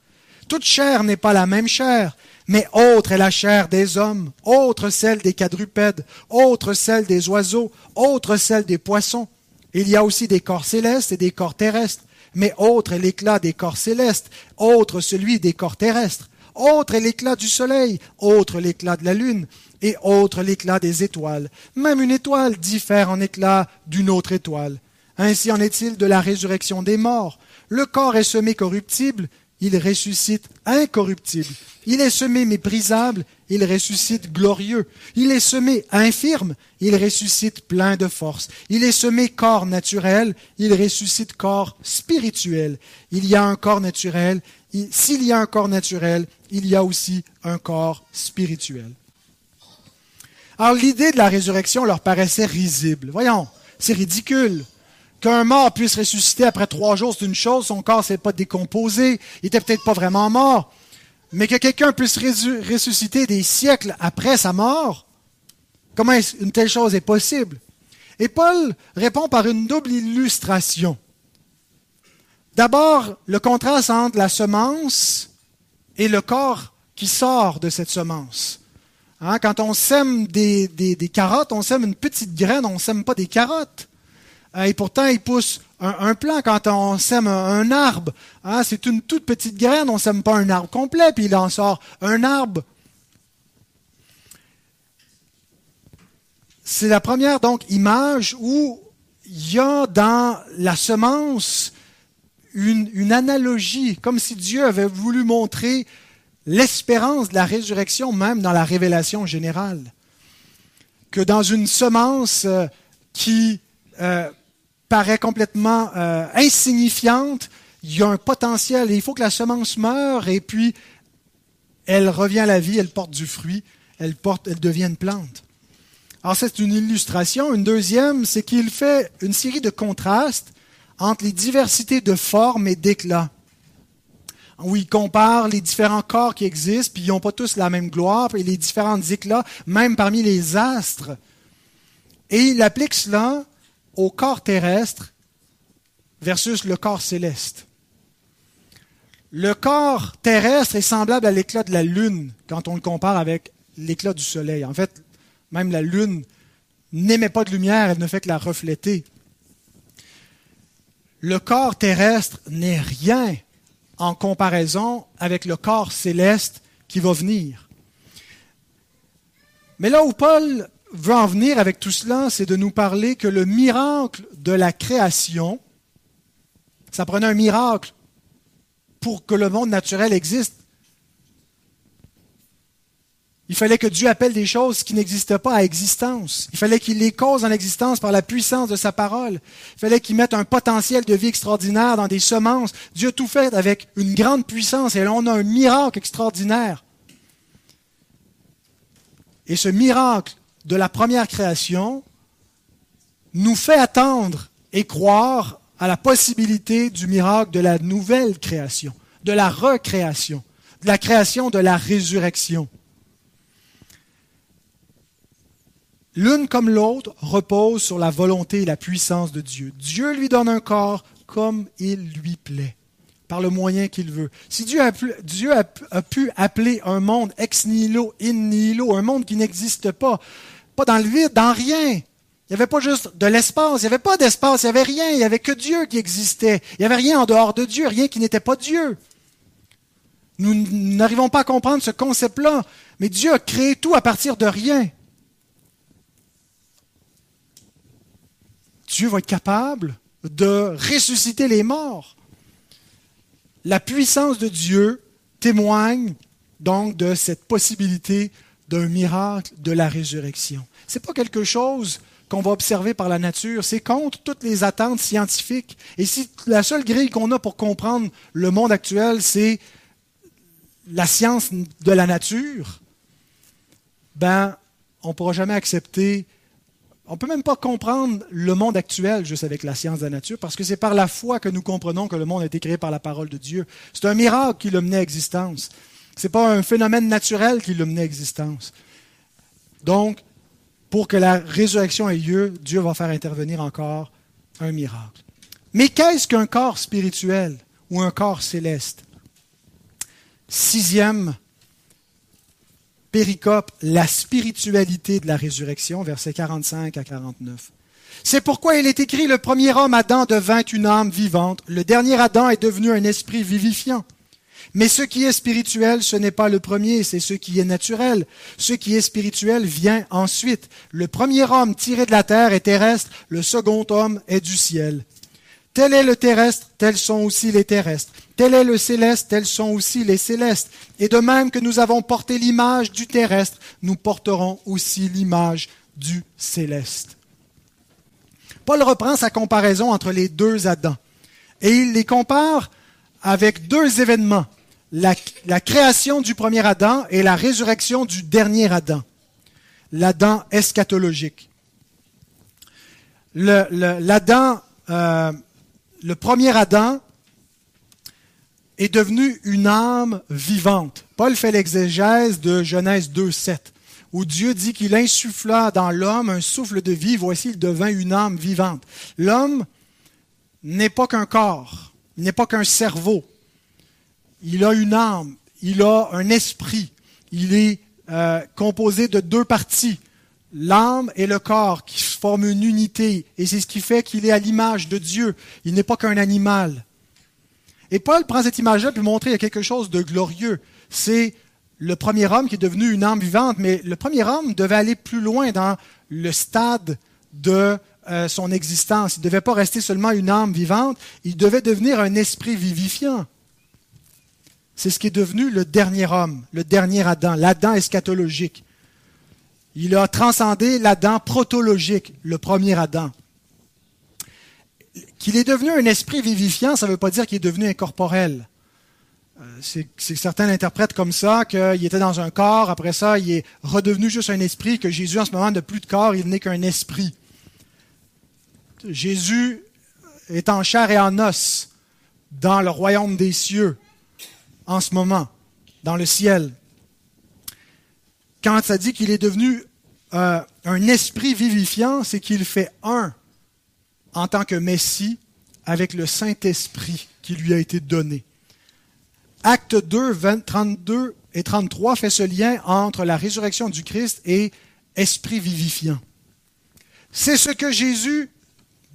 Toute chair n'est pas la même chair, mais autre est la chair des hommes, autre celle des quadrupèdes, autre celle des oiseaux, autre celle des poissons. Il y a aussi des corps célestes et des corps terrestres, mais autre est l'éclat des corps célestes, autre celui des corps terrestres, autre est l'éclat du soleil, autre l'éclat de la lune, et autre l'éclat des étoiles. Même une étoile diffère en éclat d'une autre étoile. Ainsi en est-il de la résurrection des morts. Le corps est semé corruptible, il ressuscite incorruptible. Il est semé méprisable, il ressuscite glorieux. Il est semé infirme, il ressuscite plein de force. Il est semé corps naturel, il ressuscite corps spirituel. Il y a un corps naturel, s'il y a un corps naturel, il y a aussi un corps spirituel. Alors l'idée de la résurrection leur paraissait risible. Voyons, c'est ridicule. Qu'un mort puisse ressusciter après trois jours, c'est une chose, son corps s'est pas décomposé, il était peut-être pas vraiment mort. Mais que quelqu'un puisse ressusciter des siècles après sa mort, comment une telle chose est possible? Et Paul répond par une double illustration. D'abord, le contraste entre la semence et le corps qui sort de cette semence. Hein, quand on sème des, carottes, on sème une petite graine, on ne sème pas des carottes. Euh, et pourtant, il pousse un, plant quand on sème un, arbre. Hein, c'est une toute petite graine, on ne sème pas un arbre complet, puis il en sort un arbre. C'est la première donc image où il y a dans la semence une, analogie, comme si Dieu avait voulu montrer l'espérance de la résurrection même dans la révélation générale. Que dans une semence euh, qui euh, paraît complètement euh, insignifiante, il y a un potentiel et il faut que la semence meure et puis elle revient à la vie, elle porte du fruit, elle, porte, elle devient une plante. Alors c'est une illustration. Une deuxième, c'est qu'il fait une série de contrastes entre les diversités de formes et d'éclats. Où il compare les différents corps qui existent, puis ils n'ont pas tous la même gloire, et les différents éclats, même parmi les astres. Et il applique cela au corps terrestre versus le corps céleste. Le corps terrestre est semblable à l'éclat de la Lune quand on le compare avec l'éclat du Soleil. En fait, même la Lune n'émet pas de lumière, elle ne fait que la refléter. Le corps terrestre n'est rien en comparaison avec le corps céleste qui va venir. Mais là où Paul veut en venir avec tout cela, c'est de nous parler que le miracle de la création, ça prenait un miracle pour que le monde naturel existe. Il fallait que Dieu appelle des choses qui n'existaient pas à existence. Il fallait qu'il les cause en existence par la puissance de sa parole. Il fallait qu'il mette un potentiel de vie extraordinaire dans des semences. Dieu a tout fait avec une grande puissance et là on a un miracle extraordinaire. Et ce miracle de la première création nous fait attendre et croire à la possibilité du miracle de la nouvelle création, de la recréation, de la création de la résurrection. L'une comme l'autre repose sur la volonté et la puissance de Dieu. Dieu lui donne un corps comme il lui plaît, par le moyen qu'il veut. Si Dieu a, pu appeler un monde ex nihilo, in nihilo, un monde qui n'existe pas, pas dans le vide, dans rien. Il n'y avait pas juste de l'espace, il n'y avait pas d'espace, il n'y avait rien, il n'y avait que Dieu qui existait. Il n'y avait rien en dehors de Dieu, rien qui n'était pas Dieu. Nous n'arrivons pas à comprendre ce concept-là, mais Dieu a créé tout à partir de rien. Dieu va être capable de ressusciter les morts. La puissance de Dieu témoigne donc de cette possibilité d'un miracle de la résurrection. Ce n'est pas quelque chose qu'on va observer par la nature, c'est contre toutes les attentes scientifiques. Et si la seule grille qu'on a pour comprendre le monde actuel, c'est la science de la nature, ben, on ne pourra jamais accepter, on ne peut même pas comprendre le monde actuel juste avec la science de la nature, parce que c'est par la foi que nous comprenons que le monde a été créé par la parole de Dieu. C'est un miracle qui l'a mené à existence. Ce n'est pas un phénomène naturel qui l'a mené à existence. Donc, pour que la résurrection ait lieu, Dieu va faire intervenir encore un miracle. Mais qu'est-ce qu'un corps spirituel ou un corps céleste? Sixième péricope, la spiritualité de la résurrection, versets 45 à 49. C'est pourquoi il est écrit, le premier homme Adam devint une âme vivante, le dernier Adam est devenu un esprit vivifiant. Mais ce qui est spirituel, ce n'est pas le premier, c'est ce qui est naturel. Ce qui est spirituel vient ensuite. Le premier homme tiré de la terre est terrestre, le second homme est du ciel. Tel est le terrestre, tels sont aussi les terrestres. Tel est le céleste, tels sont aussi les célestes. Et de même que nous avons porté l'image du terrestre, nous porterons aussi l'image du céleste. Paul reprend sa comparaison entre les deux Adams. Et il les compare avec deux événements, la, création du premier Adam et la résurrection du dernier Adam, l'Adam eschatologique. L'Adam, euh, le premier Adam est devenu une âme vivante. Paul fait l'exégèse de Genèse 2.7, où Dieu dit qu'il insuffla dans l'homme un souffle de vie, voici, il devint une âme vivante. L'homme n'est pas qu'un corps, il n'est pas qu'un cerveau. Il a une âme, il a un esprit. Il est euh, composé de deux parties, l'âme et le corps, qui forment une unité. Et c'est ce qui fait qu'il est à l'image de Dieu. Il n'est pas qu'un animal. Et Paul prend cette image-là pour montrer qu'il y a quelque chose de glorieux. C'est le premier homme qui est devenu une âme vivante, mais le premier homme devait aller plus loin dans le stade de euh, son existence. Il ne devait pas rester seulement une âme vivante, il devait devenir un esprit vivifiant. C'est ce qui est devenu le dernier homme, le dernier Adam, l'Adam eschatologique. Il a transcendé l'Adam protologique, le premier Adam. Qu'il est devenu un esprit vivifiant, ça ne veut pas dire qu'il est devenu incorporel. Euh, c'est, certains l'interprètent comme ça, qu'il était dans un corps, après ça, il est redevenu juste un esprit, que Jésus en ce moment n'a plus de corps, il n'est qu'un esprit. Jésus est en chair et en os dans le royaume des cieux en ce moment, dans le ciel. Quand ça dit qu'il est devenu euh, un esprit vivifiant, c'est qu'il fait un en tant que Messie avec le Saint-Esprit qui lui a été donné. Acte 2, 32 et 33 fait ce lien entre la résurrection du Christ et esprit vivifiant. C'est ce que Jésus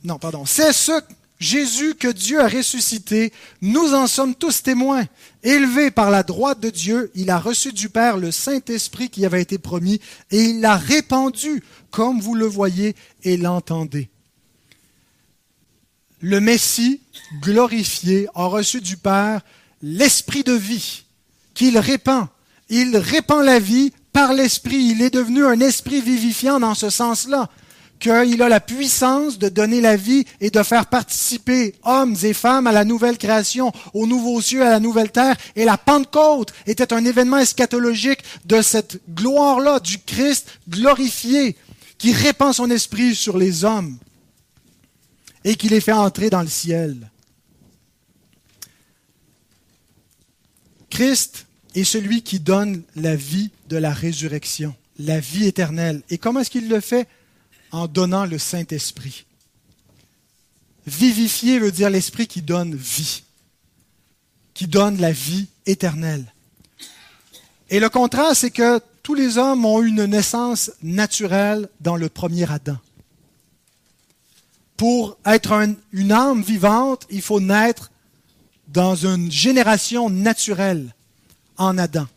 non, pardon, c'est ce Jésus que Dieu a ressuscité, nous en sommes tous témoins. Élevé par la droite de Dieu, il a reçu du Père le Saint-Esprit qui avait été promis et il l'a répandu, comme vous le voyez et l'entendez. Le Messie, glorifié, a reçu du Père l'Esprit de vie qu'il répand. Il répand la vie par l'Esprit. Il est devenu un esprit vivifiant dans ce sens-là qu'il a la puissance de donner la vie et de faire participer hommes et femmes à la nouvelle création, aux nouveaux cieux, à la nouvelle terre. Et la Pentecôte était un événement eschatologique de cette gloire-là, du Christ glorifié, qui répand son esprit sur les hommes et qui les fait entrer dans le ciel. Christ est celui qui donne la vie de la résurrection, la vie éternelle. Et comment est-ce qu'il le fait? En donnant le Saint-Esprit. Vivifier veut dire l'Esprit qui donne vie, qui donne la vie éternelle. Et le contraste, c'est que tous les hommes ont une naissance naturelle dans le premier Adam. Pour être une âme vivante, il faut naître dans une génération naturelle en Adam.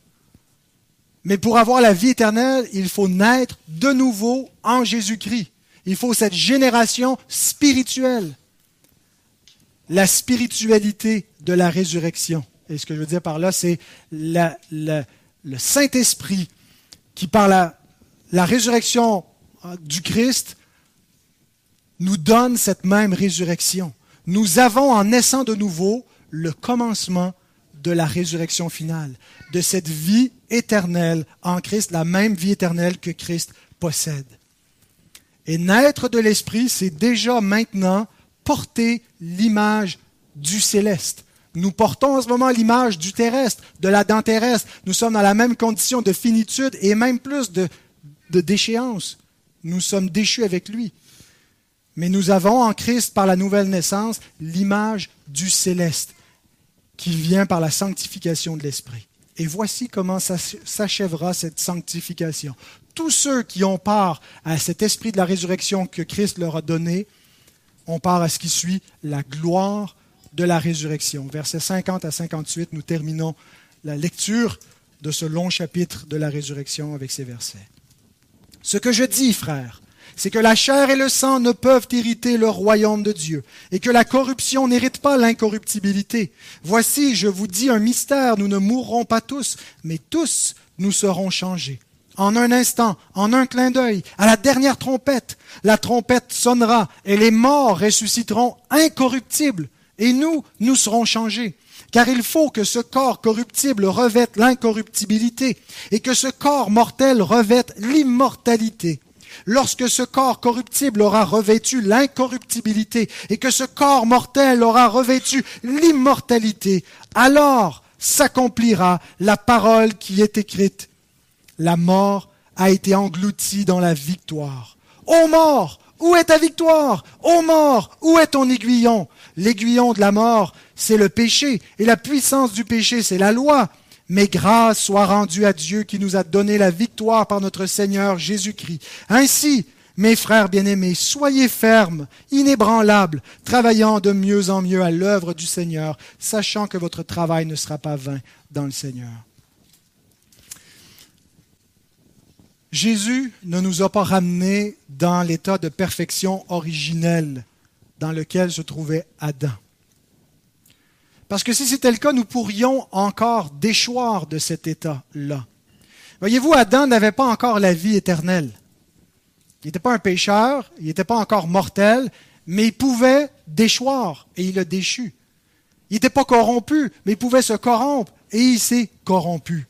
Mais pour avoir la vie éternelle, il faut naître de nouveau en Jésus-Christ. Il faut cette génération spirituelle. La spiritualité de la résurrection. Et ce que je veux dire par là, c'est le Saint-Esprit qui, par la, la résurrection euh, du Christ, nous donne cette même résurrection. Nous avons, en naissant de nouveau, le commencement de la résurrection finale, de cette vie éternelle en Christ, la même vie éternelle que Christ possède. Et naître de l'Esprit, c'est déjà maintenant porter l'image du céleste. Nous portons en ce moment l'image du terrestre, de l'Adam terrestre. Nous sommes dans la même condition de finitude et même plus de, de déchéance. Nous sommes déchus avec lui. Mais nous avons en Christ, par la nouvelle naissance, l'image du céleste qui vient par la sanctification de l'Esprit. Et voici comment s'achèvera cette sanctification. Tous ceux qui ont part à cet esprit de la résurrection que Christ leur a donné, ont part à ce qui suit, la gloire de la résurrection. Versets 50 à 58, nous terminons la lecture de ce long chapitre de la résurrection avec ces versets. Ce que je dis, frères, c'est que la chair et le sang ne peuvent hériter le royaume de Dieu, et que la corruption n'hérite pas l'incorruptibilité. Voici, je vous dis un mystère, nous ne mourrons pas tous, mais tous nous serons changés. En un instant, en un clin d'œil, à la dernière trompette, la trompette sonnera, et les morts ressusciteront incorruptibles, et nous, nous serons changés. Car il faut que ce corps corruptible revête l'incorruptibilité, et que ce corps mortel revête l'immortalité. Lorsque ce corps corruptible aura revêtu l'incorruptibilité et que ce corps mortel aura revêtu l'immortalité, alors s'accomplira la parole qui est écrite. La mort a été engloutie dans la victoire. Ô mort, où est ta victoire? Ô mort, où est ton aiguillon? L'aiguillon de la mort, c'est le péché, et la puissance du péché, c'est la loi. Mais grâce soit rendue à Dieu qui nous a donné la victoire par notre Seigneur Jésus-Christ. Ainsi, mes frères bien-aimés, soyez fermes, inébranlables, travaillant de mieux en mieux à l'œuvre du Seigneur, sachant que votre travail ne sera pas vain dans le Seigneur. Jésus ne nous a pas ramenés dans l'état de perfection originel dans lequel se trouvait Adam. Parce que si c'était le cas, nous pourrions encore déchoir de cet état-là. Voyez-vous, Adam n'avait pas encore la vie éternelle. Il n'était pas un pécheur, il n'était pas encore mortel, mais il pouvait déchoir et il a déchu. Il n'était pas corrompu, mais il pouvait se corrompre et il s'est corrompu.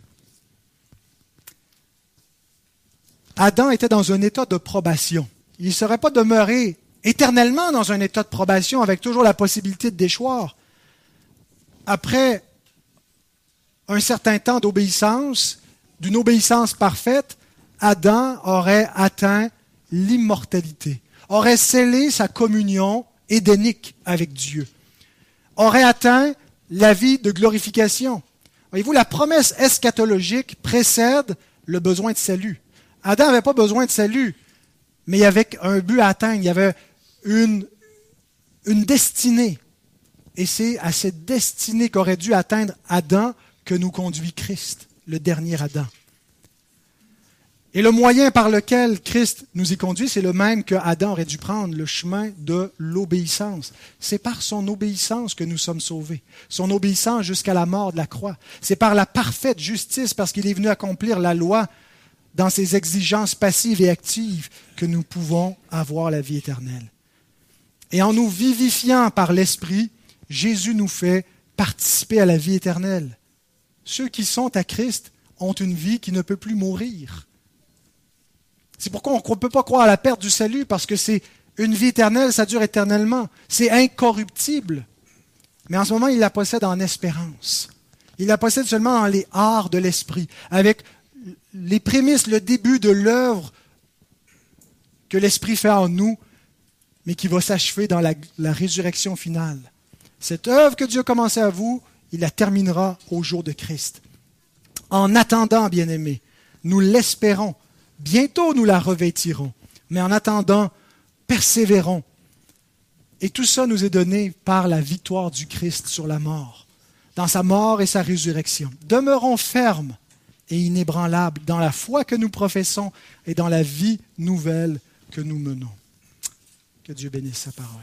Adam était dans un état de probation. Il ne serait pas demeuré éternellement dans un état de probation avec toujours la possibilité de déchoir après un certain temps d'obéissance, d'une obéissance parfaite, Adam aurait atteint l'immortalité, aurait scellé sa communion édénique avec Dieu, aurait atteint la vie de glorification. Voyez-vous, la promesse eschatologique précède le besoin de salut. Adam n'avait pas besoin de salut, mais il y avait un but à atteindre, il y avait une, une destinée. Et c'est à cette destinée qu'aurait dû atteindre Adam que nous conduit Christ, le dernier Adam. Et le moyen par lequel Christ nous y conduit, c'est le même que Adam aurait dû prendre, le chemin de l'obéissance. C'est par son obéissance que nous sommes sauvés. Son obéissance jusqu'à la mort de la croix. C'est par la parfaite justice, parce qu'il est venu accomplir la loi dans ses exigences passives et actives, que nous pouvons avoir la vie éternelle. Et en nous vivifiant par l'Esprit, Jésus nous fait participer à la vie éternelle. Ceux qui sont à Christ ont une vie qui ne peut plus mourir. C'est pourquoi on ne peut pas croire à la perte du salut, parce que c'est une vie éternelle, ça dure éternellement. C'est incorruptible. Mais en ce moment, il la possède en espérance. Il la possède seulement dans les arts de l'esprit, avec les prémices, le début de l'œuvre que l'esprit fait en nous, mais qui va s'achever dans la, la résurrection finale. Cette œuvre que Dieu a commencée à vous, il la terminera au jour de Christ. En attendant, bien-aimés, nous l'espérons. Bientôt nous la revêtirons. Mais en attendant, persévérons. Et tout ça nous est donné par la victoire du Christ sur la mort, dans sa mort et sa résurrection. Demeurons fermes et inébranlables dans la foi que nous professons et dans la vie nouvelle que nous menons. Que Dieu bénisse sa parole.